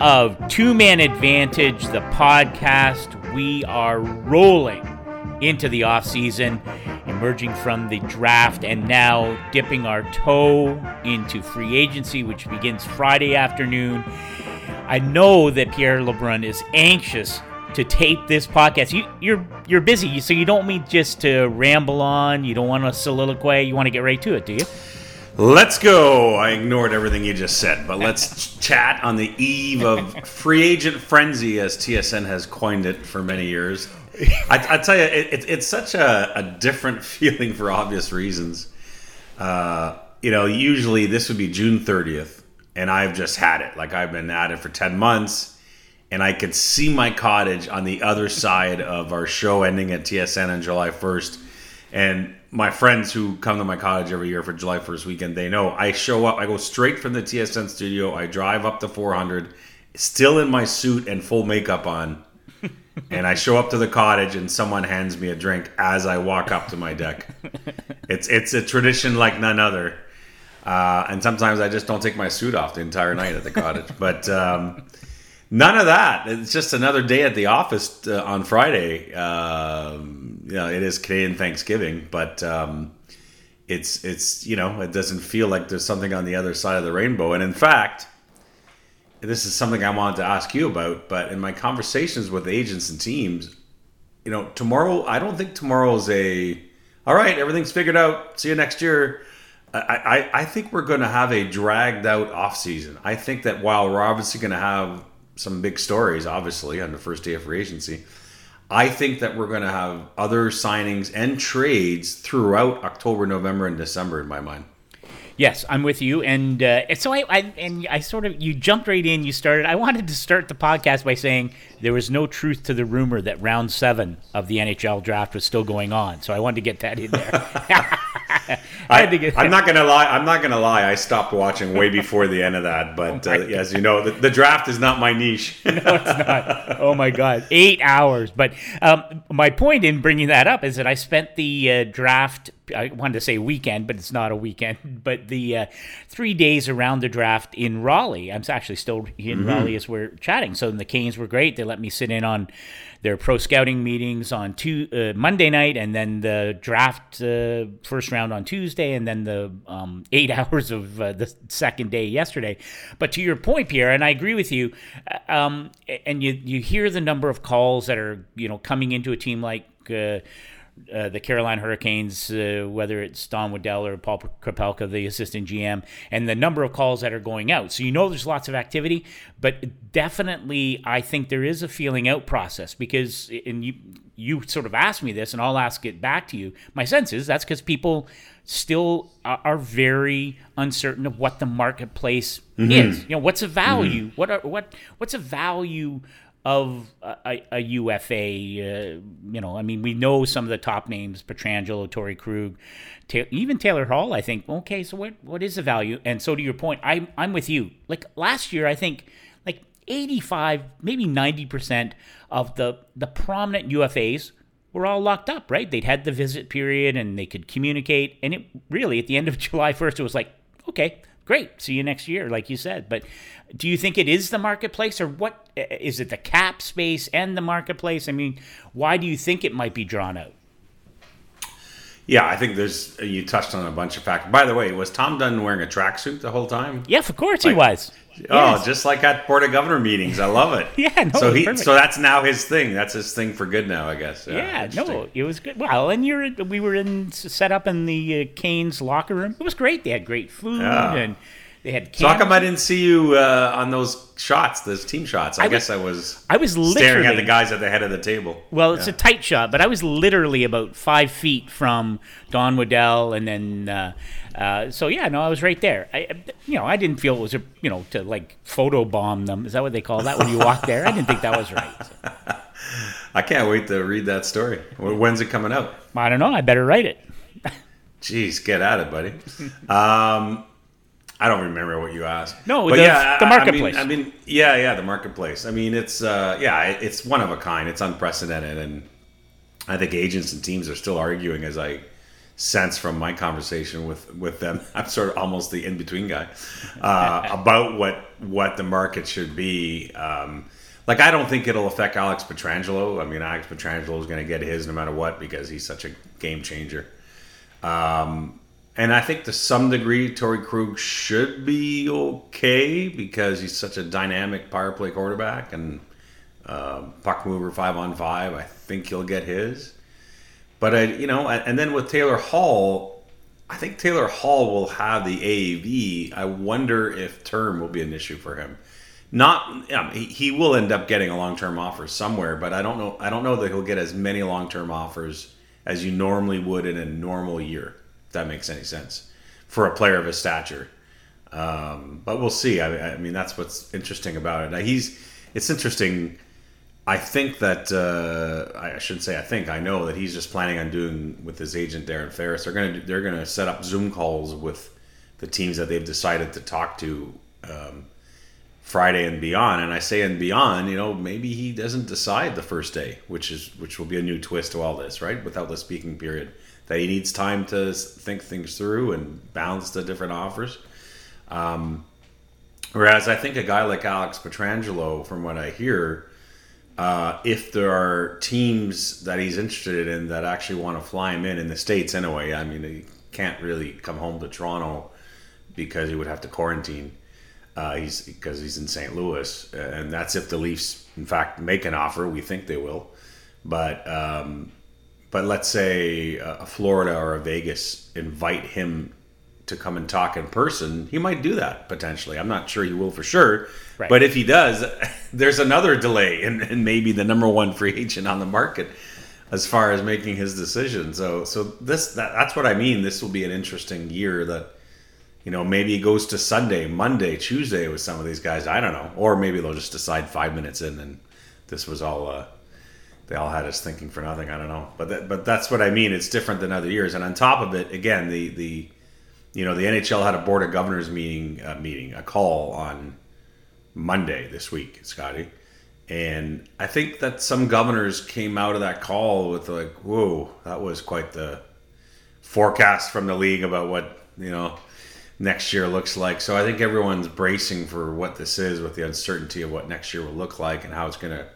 of Two Man Advantage, the podcast. We are rolling into the off season, emerging from the draft, and now dipping our toe into free agency, which begins Friday afternoon. I know that Pierre LeBrun is anxious to tape this podcast. You, you're you're busy, so you don't mean just to ramble on. You don't want to soliloquy. You want to get right to it, do you? Let's go. I ignored everything you just said, but let's chat on the eve of free agent frenzy, as TSN has coined it for many years. I, I tell you, it, it, it's such a, a, different feeling for obvious reasons. Uh, you know, usually this would be June 30th, and I've just had it. Like I've been at it for 10 months, and I could see my cottage on the other side of our show ending at TSN on July 1st. And my friends who come to my cottage every year for July 1st weekend, they know I show up, I go straight from the TSN studio, I drive up to 400, still in my suit and full makeup on. and I show up to the cottage and someone hands me a drink as I walk up to my deck. It's it's a tradition like none other. Uh, and sometimes I just don't take my suit off the entire night at the cottage. But um, none of that. It's just another day at the office uh, on Friday. Um, you know, it is Canadian Thanksgiving, but um, it's it's you know it doesn't feel like there's something on the other side of the rainbow. And in fact, this is something I wanted to ask you about. But in my conversations with agents and teams, you know, tomorrow I don't think tomorrow is a all right. Everything's figured out. See you next year. I, I, I think we're going to have a dragged out off season. I think that while we're obviously going to have some big stories, obviously, on the first day of free agency. I think that we're going to have other signings and trades throughout October, November, and December in my mind. Yes, I'm with you, and uh, so I, I, and I sort of you jumped right in. You started. I wanted to start the podcast by saying there was no truth to the rumor that round seven of the NHL draft was still going on. So I wanted to get that in there. I, am not gonna lie. I'm not gonna lie. I stopped watching way before the end of that. But oh uh, as you know, the, the, draft is not my niche. no, it's not. Oh my god, eight hours. But um, my point in bringing that up is that I spent the uh, draft. I wanted to say weekend, but it's not a weekend. But the uh, three days around the draft in Raleigh. I'm actually still in mm-hmm. Raleigh as we're chatting. So the Canes were great. They let me sit in on their pro scouting meetings on two, uh, Monday night, and then the draft uh, first round on Tuesday, and then the um, eight hours of uh, the second day yesterday. But to your point, Pierre, and I agree with you, uh, um, and you you hear the number of calls that are you know coming into a team like. Uh, uh, the Carolina Hurricanes, uh, whether it's Don Waddell or Paul Krepelka, the assistant GM, and the number of calls that are going out. So you know there's lots of activity, but definitely I think there is a feeling out process because, and you you sort of asked me this, and I'll ask it back to you. My sense is that's because people still are very uncertain of what the marketplace mm-hmm. is. You know, what's a value? Mm-hmm. What are what what's a value of a, a UFA. Uh, you know, I mean, we know some of the top names: Pietrangelo, Torey Krug, ta- even Taylor Hall. I think. Okay, so what what is the value? And so to your point, I'm I'm with you. Like last year, I think like 85, maybe 90% of the, the prominent UFAs were all locked up, right? They'd had the visit period and they could communicate. And it really, at the end of July 1st, it was like, okay, great, see you next year, like you said. But do you think it is the marketplace or what is it the cap space and the marketplace? I mean, why do you think it might be drawn out? Yeah, I think there's. You touched on a bunch of factors. By the way, was Tom Dundon wearing a tracksuit the whole time? Yes, of course like, he was. Oh, yes. just like at Board of Governor meetings. I love it. yeah, no. So he, perfect. so that's now his thing. That's his thing for good now, I guess. Yeah, yeah no, it was good. Well, and you're we were in set up in the uh, Canes locker room. It was great. They had great food yeah. and they had. So how come I didn't see you uh, on those shots, those team shots? I, I guess was, I was. I was staring at the guys at the head of the table. Well, it's yeah. a tight shot, but I was literally about five feet from Don Waddell, and then. Uh, uh, so yeah, no, I was right there. I, you know, I didn't feel it was a, you know, to like photo bomb them. Is that what they call that when you walk there? I didn't think that was right. So. I can't wait to read that story. When's it coming out? I don't know. I better write it. Jeez, get at it, buddy. Um, I don't remember what you asked. No, but the, yeah, the marketplace. I mean, I mean, yeah, yeah, the marketplace. I mean, it's uh, yeah, it's one of a kind. It's unprecedented, and I think agents and teams are still arguing, as I sense from my conversation with with them. I'm sort of almost the in between guy uh, about what what the market should be. Um, like, I don't think it'll affect Alex Pietrangelo. I mean, Alex Pietrangelo is going to get his no matter what because he's such a game changer. Um, and I think to some degree, Torey Krug should be okay because he's such a dynamic power play quarterback and uh, puck mover five on five. I think he'll get his. But I, you know, and then with Taylor Hall, I think Taylor Hall will have the AAV. I wonder if term will be an issue for him. Not, yeah, he, he will end up getting a long term offer somewhere, but I don't know. I don't know that he'll get as many long term offers as you normally would in a normal year that makes any sense for a player of his stature. Um, but we'll see. I, I, mean, that's what's interesting about it. Now, he's. It's interesting. I think that uh, I shouldn't say. I think I know that he's just planning on doing with his agent Darren Ferris. They're gonna they're gonna set up Zoom calls with the teams that they've decided to talk to um, Friday and beyond. And I say and beyond, you know, maybe he doesn't decide the first day, which is which will be a new twist to all this, right? Without the speaking period that he needs time to think things through and balance the different offers. Um, whereas I think a guy like Alex Pietrangelo, from what I hear, uh, if there are teams that he's interested in that actually want to fly him in in the states anyway, I mean he can't really come home to Toronto because he would have to quarantine. Uh, he's because he's in St. Louis, and that's if the Leafs, in fact, make an offer. We think they will, but um, but let's say a Florida or a Vegas invite him to come and talk in person, he might do that potentially. I'm not sure he will for sure, right. but if he does, there's another delay in, in maybe the number one free agent on the market as far as making his decision. So, so this that, that's what I mean. This will be an interesting year that you know maybe he goes to Sunday, Monday, Tuesday with some of these guys. I don't know, or maybe they'll just decide five minutes in and this was all. Uh, they all had us thinking for nothing. I don't know, but that, but that's what I mean. It's different than other years, and on top of it, again, the the you know the NHL had a board of governors meeting uh, meeting a call on Monday this week, Scotty, and I think that some governors came out of that call with like, whoa, that was quite the forecast from the league about what you know next year looks like. So I think everyone's bracing for what this is with the uncertainty of what next year will look like and how it's going to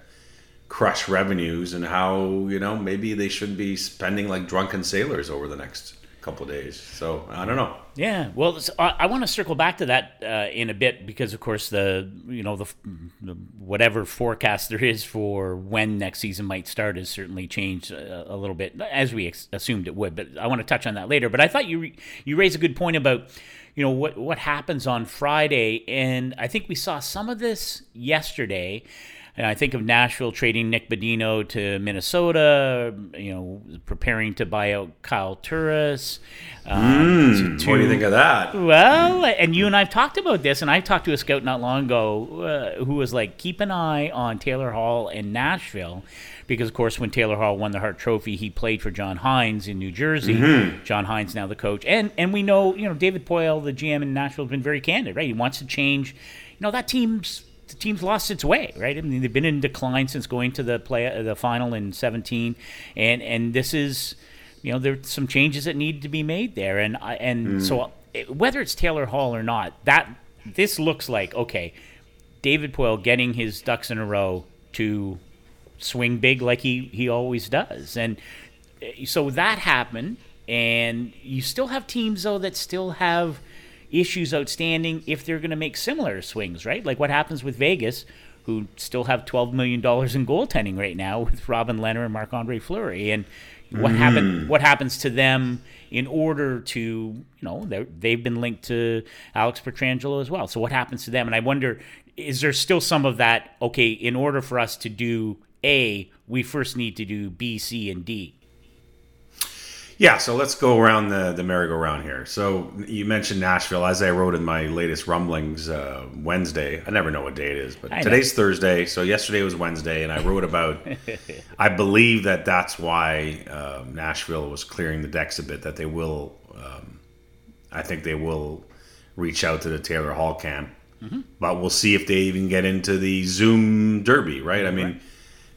crush revenues and how you know maybe they should be spending like drunken sailors over the next couple days. So I don't know. Yeah, well, I, want to circle back to that uh, in a bit because, of course, the you know the, the, whatever forecast there is for when next season might start has certainly changed a, a little bit as we ex- assumed it would. But I want to touch on that later. But I thought you you raised a good point about you know what what happens on Friday, and I think we saw some of this yesterday. And I think of Nashville trading Nick Bonino to Minnesota, you know, preparing to buy out Kyle Turris. Um, mm, to, what do you think of that? Well, and you and I've talked about this, and I talked to a scout not long ago uh, who was like, keep an eye on Taylor Hall in Nashville because of course when Taylor Hall won the Hart Trophy, he played for John Hynes in New Jersey. Mm-hmm. John Hynes now the coach, and and we know you know David Poile, the GM in Nashville, has been very candid, right? He wants to change. You know that team's the team's lost its way, right? I mean, they've been in decline since going to the play the final in 17, and and this is, you know, there's some changes that need to be made there, and I and mm. so whether it's Taylor Hall or not, that this looks like okay, David Poile getting his ducks in a row to swing big like he he always does, and eh, so that happened, and you still have teams though that still have issues outstanding if they're going to make similar swings, right? Like what happens with Vegas, who still have $12 million in goaltending right now with Robin Lehner and Marc Andre Fleury. And what, mm. happen, what happens to them in order to, you know, they've been linked to Alex Pietrangelo as well. So what happens to them? And I wonder, is there still some of that, okay, in order for us to do A, we first need to do B, C, and D? Yeah, so let's go around the, the merry-go-round here. So you mentioned Nashville. As I wrote in my latest rumblings uh, Wednesday, I never know what day it is, but today's Thursday. So yesterday was Wednesday, and I wrote about. I believe that that's why uh, Nashville was clearing the decks a bit. That they will, um, I think they will reach out to the Taylor Hall camp, mm-hmm. but we'll see if they even get into the Zoom Derby. Right? I mean. Right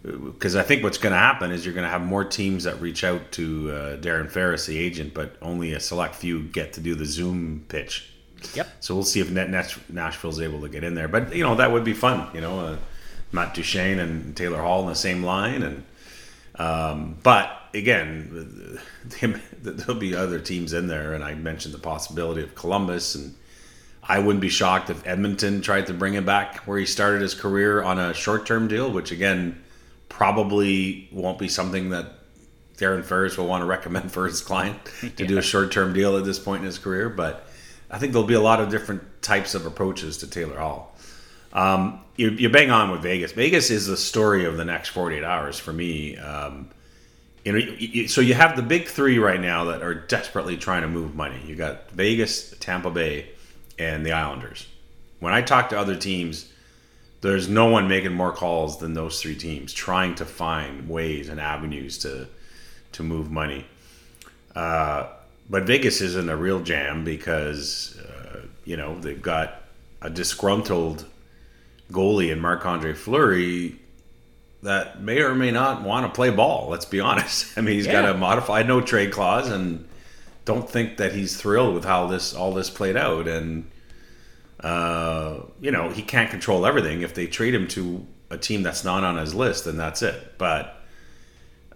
because I think what's going to happen is you're going to have more teams that reach out to uh, Darren Ferris, the agent, but only a select few get to do the Zoom pitch. Yep. So we'll see if Net Nashville's able to get in there, but you know that would be fun. You know, uh, Matt Duchene and Taylor Hall in the same line, and um, but again, there'll be other teams in there, and I mentioned the possibility of Columbus and. I wouldn't be shocked if Edmonton tried to bring him back where he started his career on a short-term deal, which again probably won't be something that Darren Ferris will want to recommend for his client to yeah. do a short term deal at this point in his career. But I think there'll be a lot of different types of approaches to Taylor Hall. Um, you, you bang on with Vegas. Vegas is the story of the next 48 hours for me. Um, you know, so you have the big three right now that are desperately trying to move money. You got Vegas, Tampa Bay, and the Islanders. When I talk to other teams, there's no one making more calls than those three teams trying to find ways and avenues to to move money. Uh, but Vegas is in a real jam because uh, you know they've got a disgruntled goalie in Marc Andre Fleury that may or may not want to play ball. Let's be honest. I mean, he's yeah. got a modified no trade clause, and don't think that he's thrilled with how this all this played out. And uh, you know, he can't control everything. If they trade him to a team that's not on his list, then that's it. But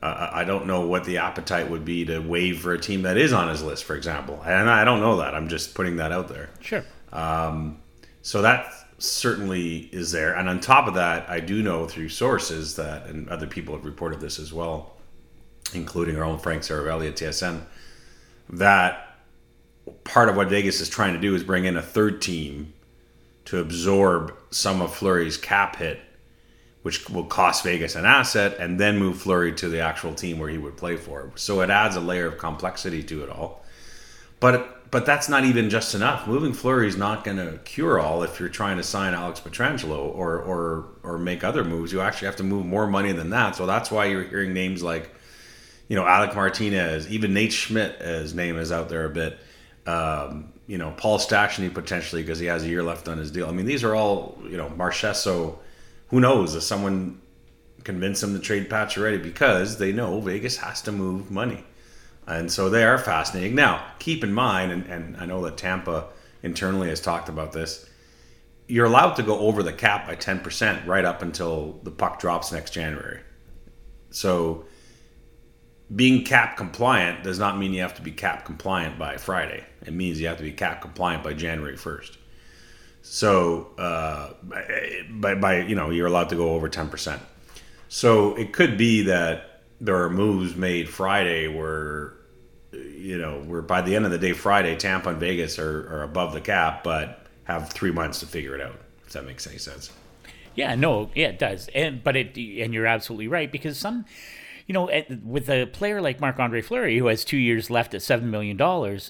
uh, I don't know what the appetite would be to waive for a team that is on his list, for example. And I don't know that. I'm just putting that out there. Sure. Um, so that certainly is there. And on top of that, I do know through sources that, and other people have reported this as well, including our own Frank Seravalli at TSN, that part of what Vegas is trying to do is bring in a third team to absorb some of Fleury's cap hit, which will cost Vegas an asset, and then move Fleury to the actual team where he would play for. So it adds a layer of complexity to it all. But but that's not even just enough. Moving Fleury is not going to cure all if you're trying to sign Alex Pietrangelo or or or make other moves. You actually have to move more money than that. So that's why you're hearing names like, you know, Alec Martinez, even Nate Schmidt, his name is out there a bit um, you know, Paul Stastny potentially because he has a year left on his deal. I mean, these are all, you know, Marchessault. Who knows if someone convince them to trade Pacioretty because they know Vegas has to move money. And so they are fascinating. Now, keep in mind, and, and I know that Tampa internally has talked about this, you're allowed to go over the cap by 10% right up until the puck drops next January. So being cap compliant does not mean you have to be cap compliant by Friday. It means you have to be cap compliant by January 1st. So, uh, by, by, you know, you're allowed to go over 10%. So it could be that there are moves made Friday where, you know, where by the end of the day, Friday, Tampa and Vegas are, are above the cap, but have three months to figure it out, if that makes any sense. Yeah, no, yeah, it does. And, but it, and you're absolutely right because some, you know, with a player like Marc Andre Fleury, who has two years left at $7 million,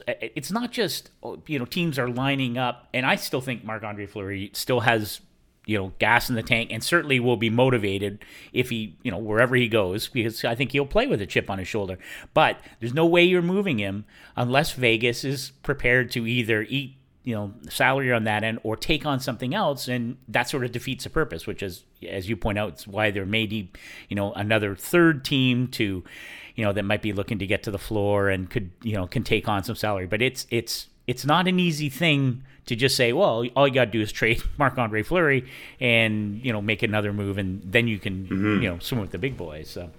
it's not just, oh, you know, teams are lining up. And I still think Marc Andre Fleury still has, you know, gas in the tank and certainly will be motivated if he, you know, wherever he goes, because I think he'll play with a chip on his shoulder. But there's no way you're moving him unless Vegas is prepared to either eat you know salary on that end or take on something else and that sort of defeats the purpose which is as you point out it's why there may be you know another third team to you know that might be looking to get to the floor and could you know can take on some salary but it's it's it's not an easy thing to just say well all you got to do is trade Marc-Andre Fleury and you know make another move and then you can mm-hmm. you know swim with the big boys so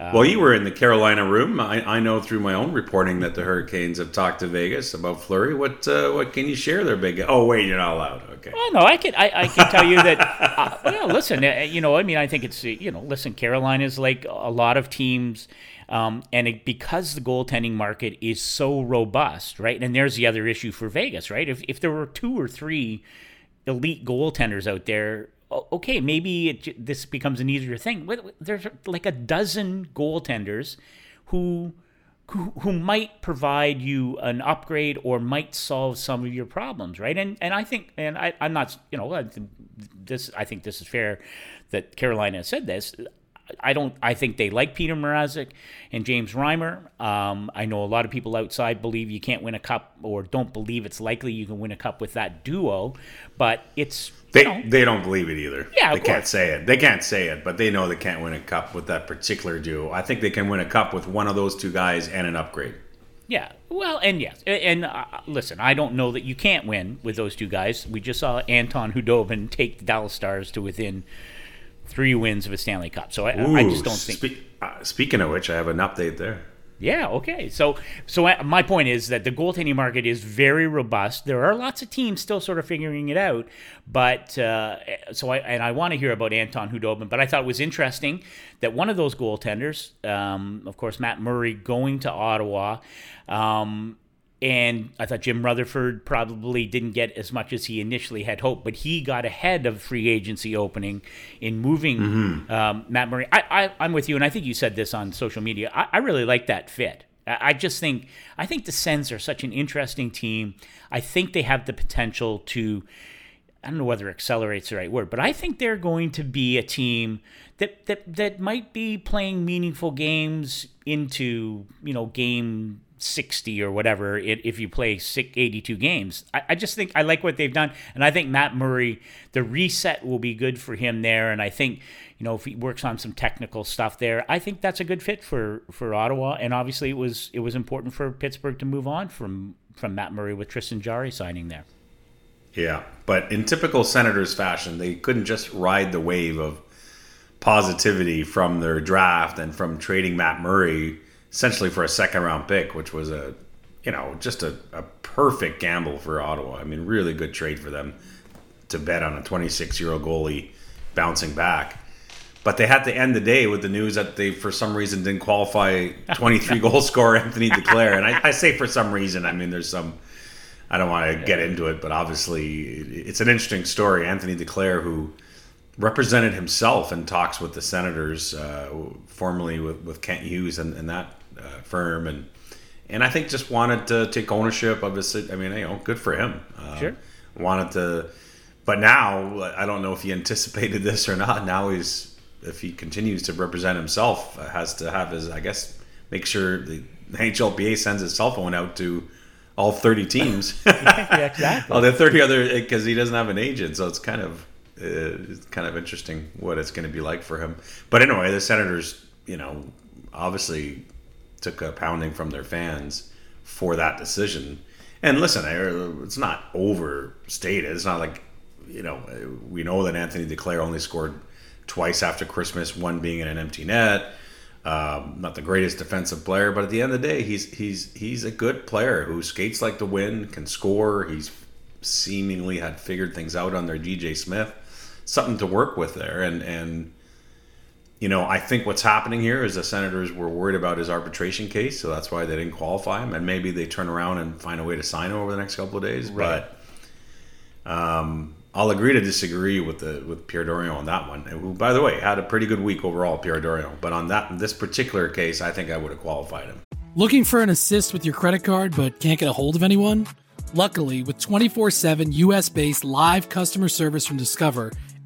um, well, you were in the Carolina room. I, I, know through my own reporting that the Hurricanes have talked to Vegas about Fleury. What uh, what can you share there, big? Oh, wait, you're not allowed. Okay. Well, no, I can I, I can tell you that. Uh, well, listen, uh, you know, I mean, I think it's you know, listen, Carolina is like a lot of teams. Um, and it, because the goaltending market is so robust, right? And there's the other issue for Vegas, right? If, if there were two or three elite goaltenders out there, okay, maybe it, this becomes an easier thing. There's like a dozen goaltenders who, who who might provide you an upgrade or might solve some of your problems, right? And and I think, and I, I'm not, you know, this I think this is fair that Carolina said this. I don't. I think they like Peter Mrazek and James Reimer. Um, I know a lot of people outside believe you can't win a cup, or don't believe it's likely you can win a cup with that duo. But it's they know, they don't believe it either. Yeah, they can't say it. They can't say it, but they know they can't win a cup with that particular duo. I think they can win a cup with one of those two guys and an upgrade. Yeah, well, and yes, and uh, listen, I don't know that you can't win with those two guys. We just saw Anton Khudobin take the Dallas Stars to within three wins of a Stanley Cup. So I, Ooh, I just don't think. Spe- uh, speaking of which, I have an update there. Yeah. Okay. So, so my point is that the goaltending market is very robust. There are lots of teams still sort of figuring it out, but uh, so I and I want to hear about Anton Khudobin. But I thought it was interesting that one of those goaltenders, um, of course, Matt Murray, going to Ottawa. Um, and I thought Jim Rutherford probably didn't get as much as he initially had hoped, but he got ahead of free agency opening in moving mm-hmm. um, Matt Murray. I, am with you, and I think you said this on social media. I, I really like that fit. I, I just think I think the Sens are such an interesting team. I think they have the potential to. I don't know whether accelerates the right word, but I think they're going to be a team that that that might be playing meaningful games into you know game 60 or whatever if you play 82 games. I, I, just think I like what they've done. And I think Matt Murray, the reset will be good for him there. And I think, you know, if he works on some technical stuff there, I think that's a good fit for, for Ottawa. And obviously it was it was important for Pittsburgh to move on from, from Matt Murray with Tristan Jarry signing there. Yeah. But in typical Senators fashion, they couldn't just ride the wave of positivity from their draft and from trading Matt Murray essentially for a second round pick, which was a you know just a, a perfect gamble for Ottawa. I mean, really good trade for them to bet on a 26 year old goalie bouncing back. But they had to end the day with the news that they, for some reason, didn't qualify 23 goal scorer Anthony Duclair. And I, I, say for some reason, I mean, there's some, I don't want to get into it, but obviously it's an interesting story. Anthony Duclair, who represented himself in talks with the Senators, uh, formerly with, with Kent Hughes and, and that uh, firm, and and I think just wanted to take ownership of his. I mean, you know, good for him. Uh, sure. Wanted to, but now I don't know if he anticipated this or not. Now he's if he continues to represent himself, uh, has to have his. I guess make sure the NHLPA sends his cell phone out to all 30 teams. yeah, exactly. oh, the 30 other because he doesn't have an agent, so it's kind of uh, it's kind of interesting what it's going to be like for him. But anyway, the Senators, you know, obviously took a pounding from their fans for that decision. And listen, it's not overstated. It's not like you know we know that Anthony Duclair only scored twice after Christmas, one being in an empty net. Um, not the greatest defensive player, but at the end of the day, he's he's he's a good player who skates like the wind, can score. He's seemingly had figured things out on their DJ Smith, something to work with there, and and you know, I think what's happening here is the Senators were worried about his arbitration case, so that's why they didn't qualify him, and maybe they turn around and find a way to sign him over the next couple of days. Right. But um, I'll agree to disagree with the with Pierre Dorion on that one. Who, by the way, had a pretty good week overall, Pierre Dorion. But on that this particular case, I think I would have qualified him. Looking for an assist with your credit card, but can't get a hold of anyone? Luckily, with 24 7 US based live customer service from Discover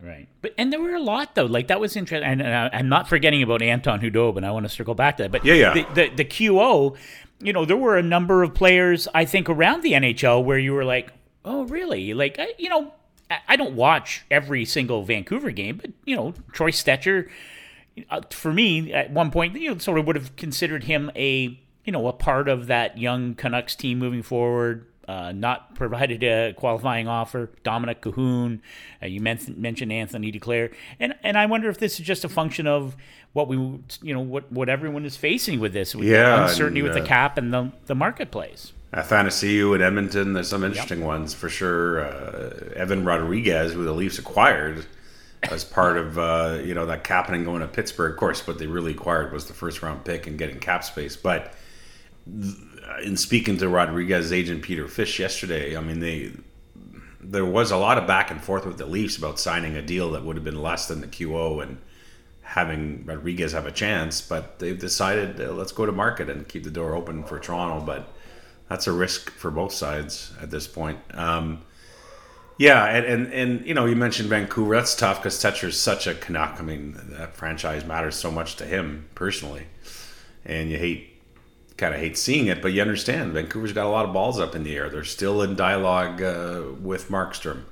Right. But and there were a lot though. Like that was interesting. And, and I, am not forgetting about Anton Khudobin. I want to circle back to that. But yeah, yeah. The, the, the QO, you know, there were a number of players I think around the NHL where you were like, oh really? Like I, you know, I, I don't watch every single Vancouver game, but you know, Troy Stecher. Uh, for me, at one point, you know, sort of would have considered him a you know a part of that young Canucks team moving forward uh, not provided a qualifying offer. Dominik Kahun, uh, you men- mentioned Anthony Duclair, and and I wonder if this is just a function of what we you know what what everyone is facing with this, with yeah, uncertainty and, with the uh, cap and the the marketplace. Athanasiu at Edmonton, there's some interesting yep. ones for sure. Uh, Evan Rodrigues, who the Leafs acquired as part of uh, you know that cap and going to Pittsburgh. Of course, what they really acquired was the first round pick and getting cap space, but in speaking to Rodrigues' agent Peter Fish yesterday, I mean they there was a lot of back and forth with the Leafs about signing a deal that would have been less than the QO and having Rodrigues have a chance, but they've decided uh, let's go to market and keep the door open for Toronto, but that's a risk for both sides at this point. Um, yeah, and, and, and you know you mentioned Vancouver. That's tough because Stecher's such a Canuck. I mean that franchise matters so much to him personally, and you hate kind of hate seeing it, but you understand Vancouver's got a lot of balls up in the air. They're still in dialogue uh, with Markstrom.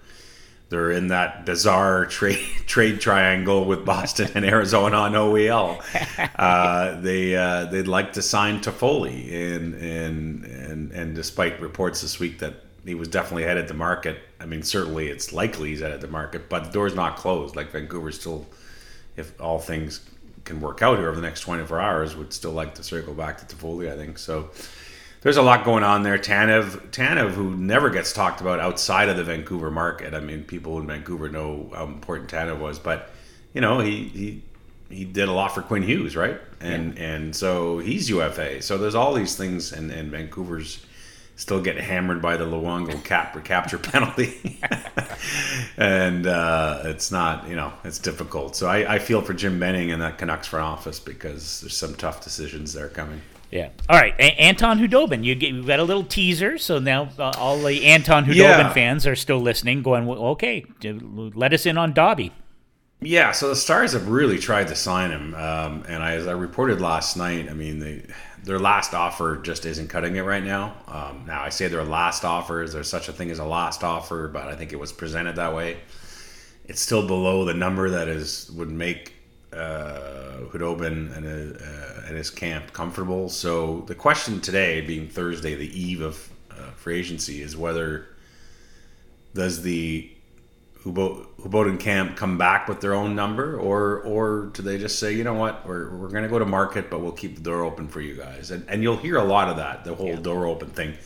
They're in that bizarre trade trade triangle with Boston and Arizona on OEL. Uh, they uh, they'd like to sign Toffoli, and and and and despite reports this week that he was definitely headed to market. I mean, certainly it's likely he's headed to market, but the door's not closed. Like Vancouver's still, if all things can work out here over the next 24 hours, would still like to circle back to Toffoli, I think. So there's a lot going on there. Tanev, Tanev, who never gets talked about outside of the Vancouver market. I mean, people in Vancouver know how important Tanev was, but you know, he he he did a lot for Quinn Hughes, right? And yeah. and so he's UFA. So there's all these things, and and Vancouver's still get hammered by the Luongo cap capture penalty, and uh, it's not you know it's difficult. So I, I feel for Jim Benning and that Canucks front office because there's some tough decisions there coming. Yeah. All right, a- Anton Khudobin. You get, you got a little teaser, so now uh, all the Anton Khudobin yeah. fans are still listening, going, "Okay, let us in on Dobby." Yeah, so the Stars have really tried to sign him, um, and I, as I reported last night, I mean, they, their last offer just isn't cutting it right now. Um, now, I say their last offer is there's such a thing as a last offer, but I think it was presented that way. It's still below the number that is would make uh, Khudobin and, uh, and his camp comfortable. So the question today, being Thursday, the eve of uh, free agency, is whether does the Khudobin Camp come back with their own number, or or do they just say, you know what, we're, we're going to go to market, but we'll keep the door open for you guys? And, and you'll hear a lot of that, the whole yeah. door open thing.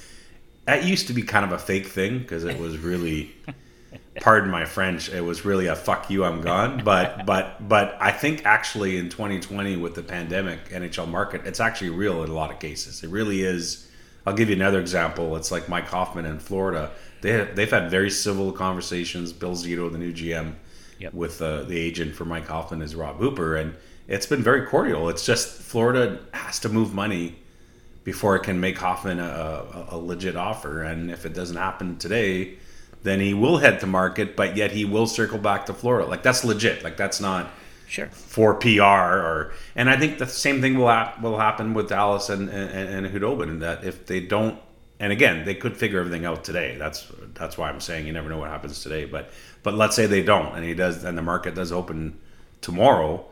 That used to be kind of a fake thing because it was really, pardon my French, it was really a fuck you, I'm gone. But but but I think actually in 2020 with the pandemic NHL market, it's actually real in a lot of cases. It really is. I'll give you another example. It's like Mike Hoffman in Florida they have, they've had very civil conversations. Bill Zito, the new GM, yep. with uh, the agent for Mike Hoffman is Rob Hooper, and it's been very cordial. It's just Florida has to move money before it can make Hoffman a, a, a legit offer, and if it doesn't happen today, then he will head to market, but yet he will circle back to Florida. Like that's legit. Like that's not sure for PR or and I think the same thing will will happen with Dallas and and, and Khudobin that if they don't and again, they could figure everything out today. That's that's why I'm saying you never know what happens today. But but let's say they don't, and he does, and the market does open tomorrow.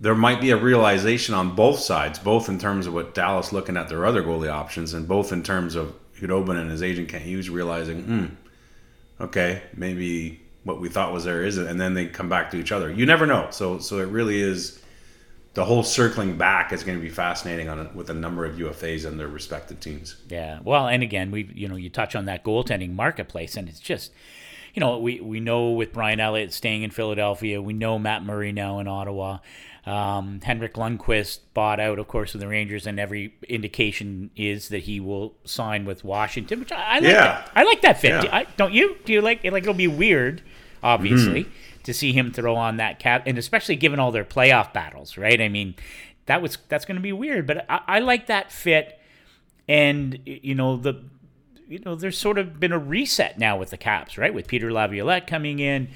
There might be a realization on both sides, both in terms of what Dallas looking at their other goalie options, and both in terms of Khudobin and his agent Kent Hughes realizing, hmm, okay, maybe what we thought was there isn't, and then they come back to each other. You never know. So so it really is the whole circling back is going to be fascinating on with a number of UFAs and their respective teams. Yeah, well, and again, we you know you touch on that goaltending marketplace, and it's just you know we we know with Brian Elliott staying in Philadelphia, we know Matt Murray now in Ottawa. Um, Henrik Lundqvist bought out, of course, with the Rangers, and every indication is that he will sign with Washington, which I, I like. Yeah. That. I like that fit. Yeah. I, don't you? Do you like? It? Like it'll be weird obviously, mm-hmm. to see him throw on that cap, and especially given all their playoff battles, right? I mean, that was that's going to be weird, but I, I like that fit, and you know the you know, there's sort of been a reset now with the Caps, right? With Peter Laviolette coming in,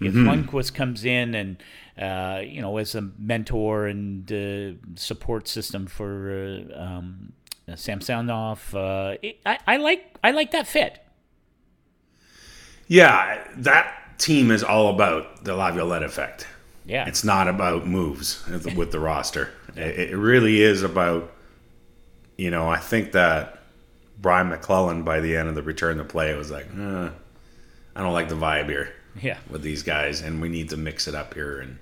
if mm-hmm. Lundqvist comes in and uh, you know as a mentor and uh, support system for uh, um, Samsonov, uh, I, I like I like that fit. Yeah, that team is all about the Laviolette effect. Yeah, it's not about moves with the roster. It, it really is about, you know, I think that Brian MacLellan by the end of the return to play was like, eh, I don't like the vibe here. Yeah. With these guys, and we need to mix it up here and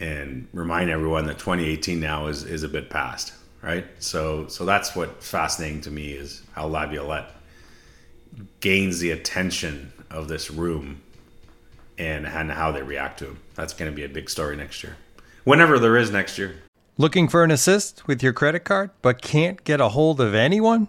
and remind everyone that 2018 now is is a bit past, right? So so that's what fascinating to me is how Laviolette gains the attention of this room and and how they react to him. That's going to be a big story next year, whenever there is next year. Looking for an assist with your credit card, but can't get a hold of anyone?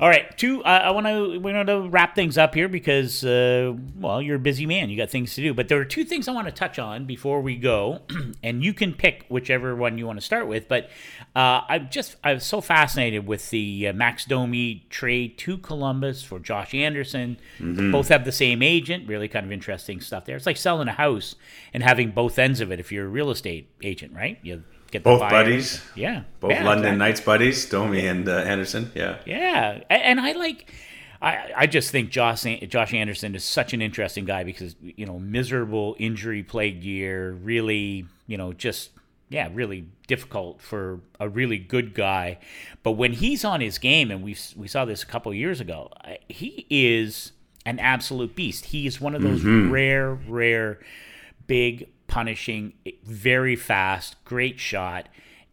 All right, two. Uh, I want to we want to wrap things up here because uh, well, you're a busy man. You got things to do, but there are two things I want to touch on before we go, and you can pick whichever one you want to start with. But uh, I'm just I'm so fascinated with the uh, Max Domi trade to Columbus for Josh Anderson. Mm-hmm. Both have the same agent. Really kind of interesting stuff there. It's like selling a house and having both ends of it. If you're a real estate agent, right? You Get both buddies. Yeah. Both yeah, London exactly. Knights buddies, Domi and uh, Anderson. Yeah. Yeah, and I like. I, I just think Josh Josh Anderson is such an interesting guy because you know miserable injury plagued year, really you know just yeah really difficult for a really good guy, but when he's on his game and we we saw this a couple years ago, he is an absolute beast. He is one of those mm-hmm. rare rare big punishing, very fast, great shot.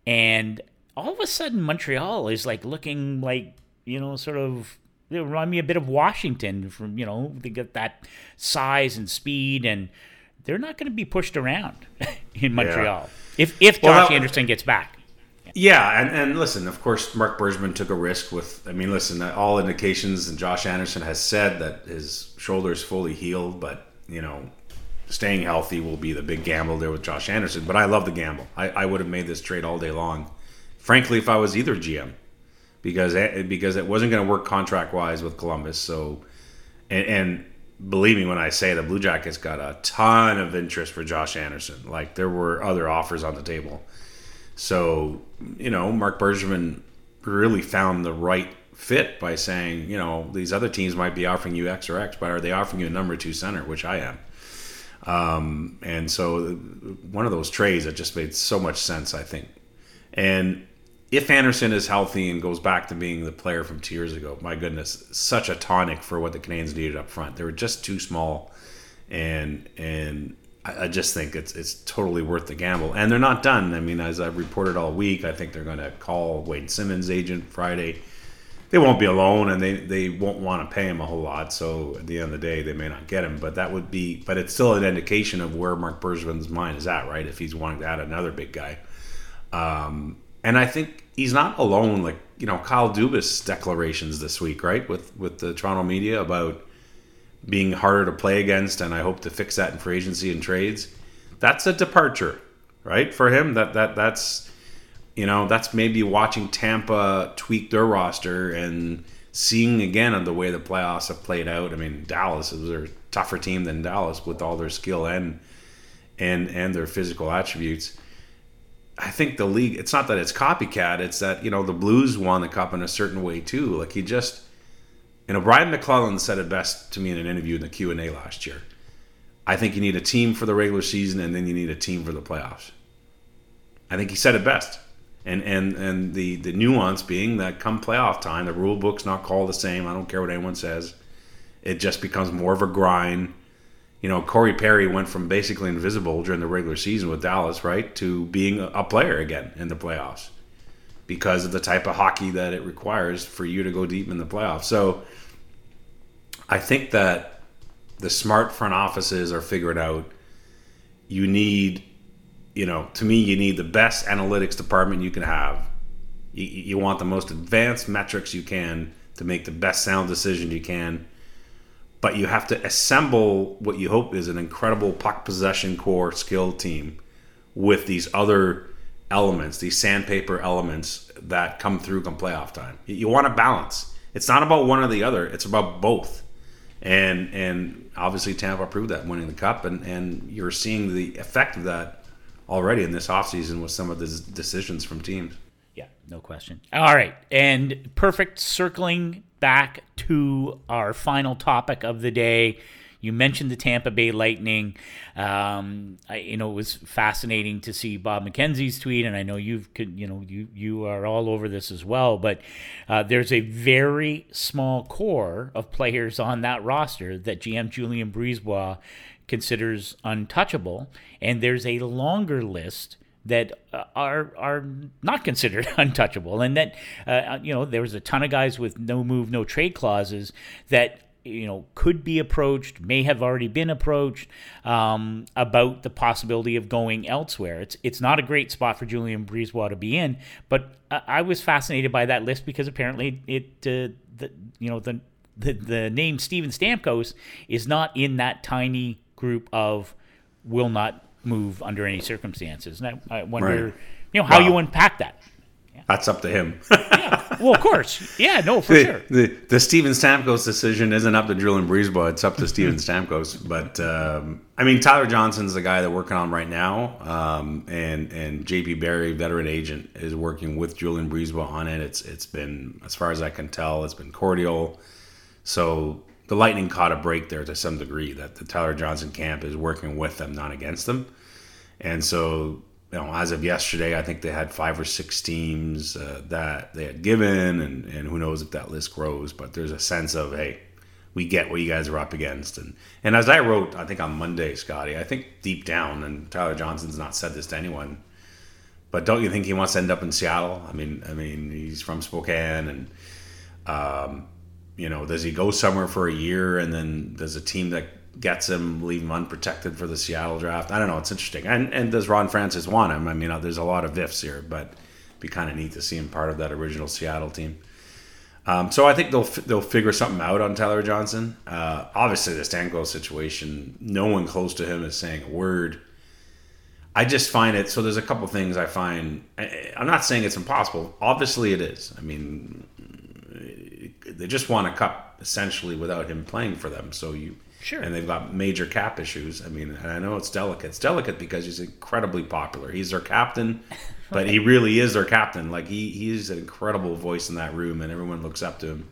And all of a sudden, Montreal is like looking like, you know, sort of they remind me a bit of Washington from, you know, they get that size and speed and they're not going to be pushed around in Montreal yeah. if if well, Josh that, Anderson gets back. Yeah, and, and listen, of course, Marc Bergevin took a risk with. I mean, listen, uh, all indications, and Josh Anderson has said that his shoulder is fully healed, but you know, staying healthy will be the big gamble there with Josh Anderson. But I love the gamble. I, I would have made this trade all day long. Frankly, if I was either GM, because eh, because it wasn't going to work contract wise with Columbus. So, and, and believe me when I say the Blue Jackets got a ton of interest for Josh Anderson. Like there were other offers on the table. So you know, Marc Bergevin really found the right fit by saying, you know, these other teams might be offering you X or X, but are they offering you a number two center, which I am. Um, and so one of those trades that just made so much sense, I think. And if Anderson is healthy and goes back to being the player from two years ago, my goodness, such a tonic for what the Canadiens needed up front. They were just too small, and and I, just think it's it's totally worth the gamble. And they're not done. I mean, as I've reported all week, I think they're going to call Wayne Simmonds' agent Friday they won't be alone and they, they won't want to pay him a whole lot. So at the end of the day, they may not get him. But that would be, but it's still an indication of where Marc Bergevin's mind is at, right? If he's wanting to add another big guy. Um, and I think he's not alone. Like, you know, Kyle Dubas declarations this week, right? With, with the Toronto media about being harder to play against. And I hope to fix that in free agency and trades. That's a departure, right? For him, that, that, that's, you know, that's maybe watching Tampa tweak their roster and seeing again the way the playoffs have played out. I mean, Dallas is a tougher team than Dallas with all their skill and and and their physical attributes. I think the league. It's not that it's copycat. It's that you know the Blues won the cup in a certain way too. Like he just, you know, Brian MacLellan said it best to me in an interview in the Q and A last year. I think you need a team for the regular season, and then you need a team for the playoffs. I think he said it best and and and the the nuance being that come playoff time, the rule book's not called the same. I don't care what anyone says. It just becomes more of a grind. you know, Corey Perry went from basically invisible during the regular season with Dallas, right, to being a player again in the playoffs because of the type of hockey that it requires for you to go deep in the playoffs. So I think that the smart front offices are figured out. You need, you know, to me, you need the best analytics department you can have. You, you want the most advanced metrics you can to make the best sound decision you can but you have to assemble what you hope is an incredible puck possession core skill team with these other elements, these sandpaper elements that come through come playoff time. You want to balance. It's not about one or the other. It's about both. And and obviously Tampa proved that winning the cup and, and you're seeing the effect of that already in this offseason with some of the decisions from teams. Yeah, no question. All right. And perfect circling back to our final topic of the day. You mentioned the Tampa Bay Lightning. Um, I, you know, it was fascinating to see Bob McKenzie's tweet, and I know you've, you know, you you are all over this as well. But uh, there's a very small core of players on that roster that GM Julien BriseBois considers untouchable, and there's a longer list that uh, are are not considered untouchable, and that uh, you know there was a ton of guys with no move, no trade clauses that you know could be approached, may have already been approached um, about the possibility of going elsewhere. It's it's not a great spot for Julien BriseBois to be in, but I was fascinated by that list because apparently it uh, the you know the, the the name Steven Stamkos is not in that tiny group of will not move under any circumstances. And I, I wonder, right. you know, how you unpack that. Yeah. That's up to him. yeah. Well, of course. Yeah, no, for the, sure. The, the Steven Stamkos decision isn't up to Julien BriseBois. It's up to Steven Stamkos. But, um, I mean, Tyler Johnson's the guy they're working on right now. Um, and, and JP Barry, veteran agent, is working with Julien BriseBois on it. It's It's been, as far as I can tell, it's been cordial. So the Lightning caught a break there to some degree that the Tyler Johnson camp is working with them, not against them. And so, you know, as of yesterday, I think they had five or six teams uh, that they had given, and, and who knows if that list grows. But there's a sense of, hey, we get what you guys are up against. And and as I wrote, I think on Monday, Scotty, I think deep down, and Tyler Johnson's not said this to anyone, but don't you think he wants to end up in Seattle? I mean, I mean, he's from Spokane, and um, you know, does he go somewhere for a year, and then there's a team that gets him, leave him unprotected for the Seattle draft. I don't know. It's interesting. And and does Ron Francis want him? I mean, uh, there's a lot of ifs here, but be kind of neat to see him part of that original Seattle team. Um, so I think they'll they'll figure something out on Tyler Johnson. Uh, obviously, the Stamkos situation, no one close to him is saying a word. I just find it so. There's a couple things I find. I, I'm not saying it's impossible. Obviously, it is. I mean, they just won a cup essentially without him playing for them. So you Sure. And they've got major cap issues. I mean, and I know it's delicate. It's delicate because he's incredibly popular. He's their captain, but he really is their captain. Like he he's an incredible voice in that room, and everyone looks up to him.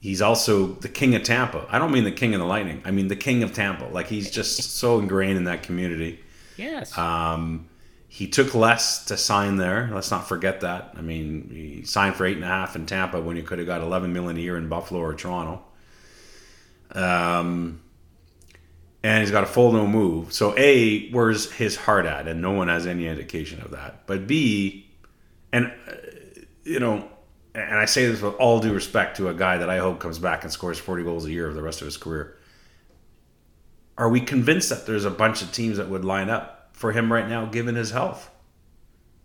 He's also the king of Tampa. I don't mean the king of the Lightning. I mean the king of Tampa. Like he's just so ingrained in that community. Yes. Um, he took less to sign there. Let's not forget that. I mean, he signed for eight and a half in Tampa when he could have got eleven million a year in Buffalo or Toronto. Um, and he's got a full no move. So A, where's his heart at? And no one has any indication of that. But B, and uh, you know, and I say this with all due respect to a guy that I hope comes back and scores 40 goals a year for the rest of his career. Are we convinced that there's a bunch of teams that would line up for him right now, given his health?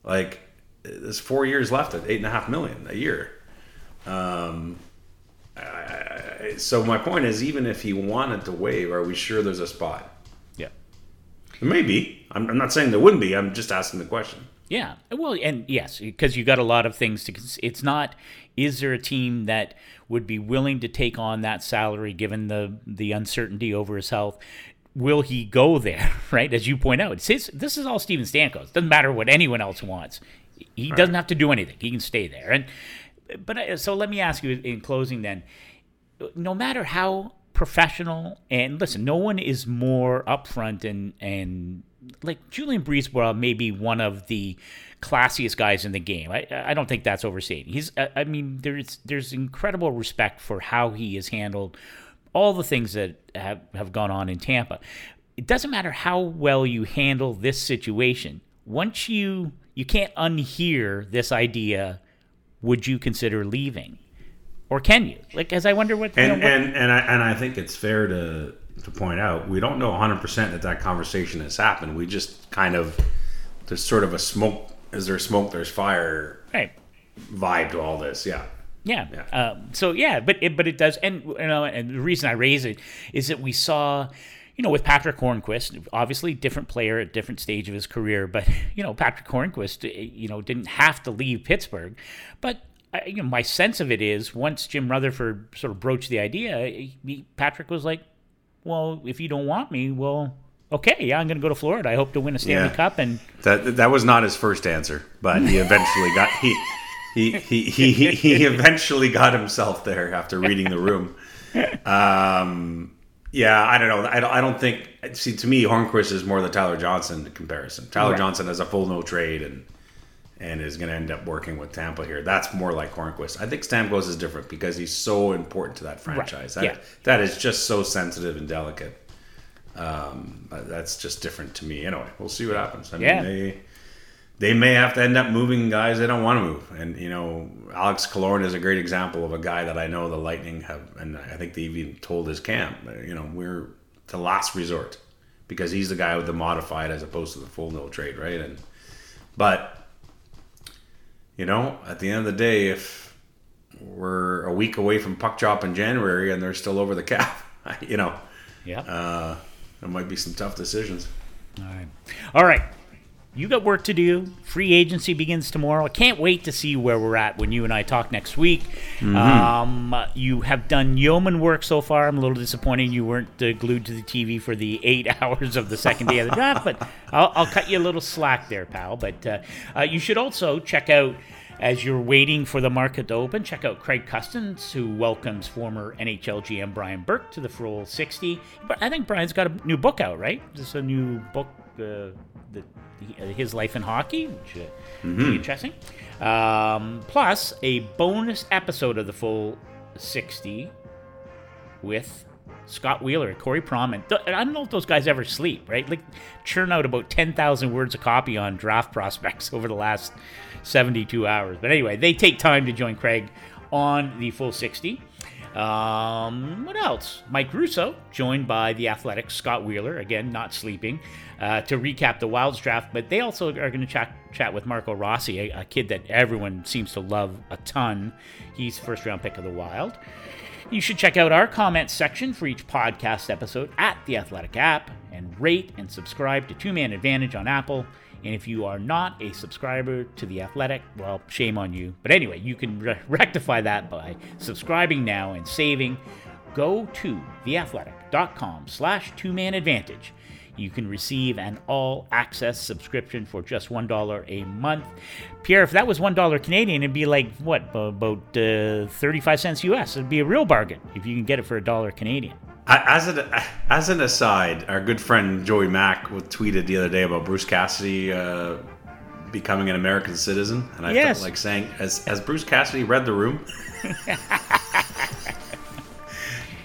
Like, there's four years left at eight and a half million a year. Um, so my point is, even if he wanted to waive, are we sure there's a spot? Yeah, maybe. I'm, I'm not saying there wouldn't be. I'm just asking the question. Yeah, well, and yes, because you got a lot of things to. It's not. Is there a team that would be willing to take on that salary given the the uncertainty over his health? Will he go there? Right, as you point out, his, this is all Steven Stamkos. Doesn't matter what anyone else wants. He right. doesn't have to do anything. He can stay there. And but uh, so let me ask you in closing then no matter how professional and listen, no one is more upfront and and like Julien BriseBois may be one of the classiest guys in the game. I I don't think that's overstating. He's I mean there's there's incredible respect for how he is handled all the things that have, have gone on in Tampa. It doesn't matter how well you handle this situation. Once you you can't unhear this idea, would you consider leaving? Or can you? Like, as I wonder what. And you know, what- and and I, and I think it's fair to to point out we don't know 100 percent that that conversation has happened. We just kind of there's sort of a smoke. Is there smoke? There's fire right. vibe to all this. Yeah. Yeah. Yeah. Um, so yeah, but it, but it does, and you know, and the reason I raise it is that we saw, you know, with Patric Hornqvist, obviously different player at different stage of his career, but you know, Patric Hornqvist, eh, you know, didn't have to leave Pittsburgh, but. uh, You know, my sense of it is once Jim Rutherford sort of broached the idea, he, Patric was like, "Well, if you don't want me, well, okay, yeah, I'm going to go to Florida. I hope to win a Stanley Yeah. Cup." And That that was not his first answer, but he eventually got he he he he, he, eventually got himself there after reading the room. Um, yeah, I don't know. I don't, I don't think. See, to me, Hornqvist is more the Tyler Johnson comparison. Tyler Right. Johnson has a full no trade and and is going to end up working with Tampa here. That's more like Hornqvist. I think Stamkos is different because he's so important to that franchise. That, yeah. that is just so sensitive and delicate. Um, that's just different to me. Anyway, we'll see what happens. I mean, Yeah. they they may have to end up moving guys they don't want to move. And you know, Alex Killorn is a great example of a guy that I know the Lightning have, and I think they even told his camp, you know, we're the last resort because he's the guy with the modified as opposed to the full no trade, right? And but you know, at the end of the day, if we're a week away from puck drop in January and they're still over the cap, you know, yeah, uh, there might be some tough decisions. All right. All right. You got work to do. Free agency begins tomorrow. I can't wait to see where we're at when you and I talk next week. Um, you have done yeoman work so far. I'm a little disappointed you weren't uh, glued to the TV for the eight hours of the second day of the draft, but I'll, I'll cut you a little slack there, pal. But uh, uh, you should also check out as you're waiting for the market to open, check out Craig Custance, who welcomes former NHL GM Brian Burke to the Full 60. But I think Brian's got a new book out, right? This is a new book, the, uh, His Life in Hockey, which uh, pretty interesting. Um, plus, a bonus episode of the Full 60 with Scott Wheeler, Corey Pronman. Th- I don't know if those guys ever sleep, right? Like churn out about 10,000 words of copy on draft prospects over the last 72 hours. But anyway, they take time to join Craig on the full 60. Um, what else? Mike Russo, joined by the Athletics Scott Wheeler, again, not sleeping, uh, to recap the Wilds draft. But they also are going to chat, chat with Marco Rossi, a, a kid that everyone seems to love a ton. He's first round pick of the Wild. You should check out our comments section for each podcast episode at the Athletic app and rate and subscribe to Two Man Advantage on Apple. And if you are not a subscriber to The Athletic, well, shame on you. But anyway, you can re- rectify that by subscribing now and saving. Go to theathletic.com slash two-man advantage. You can receive an all-access subscription for just $1 a month. Pierre, if that was $1 Canadian, it'd be like, what, about uh, 35 cents US. It'd be a real bargain if you can get it for a dollar Canadian. As an as an aside, our good friend Joey Mack tweeted the other day about Bruce Cassidy uh, becoming an American citizen, and I Yes. felt like saying, "Has has Bruce Cassidy read the room?"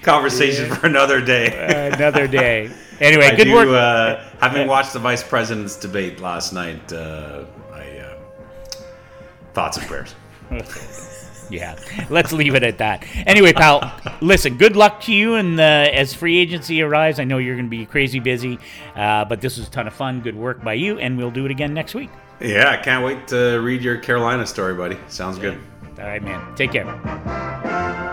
Conversation for another day. Another day. Anyway, I good do, work. Uh, having watched the vice president's debate last night, uh, I uh, thoughts and prayers. Yeah, let's leave it at that. Anyway, pal, listen, good luck to you. And uh, as free agency arrives, I know you're going to be crazy busy, uh, but this was a ton of fun. Good work by you, and we'll do it again next week. Yeah, I can't wait to read your Carolina story, buddy. Sounds good. All right, man. Take care.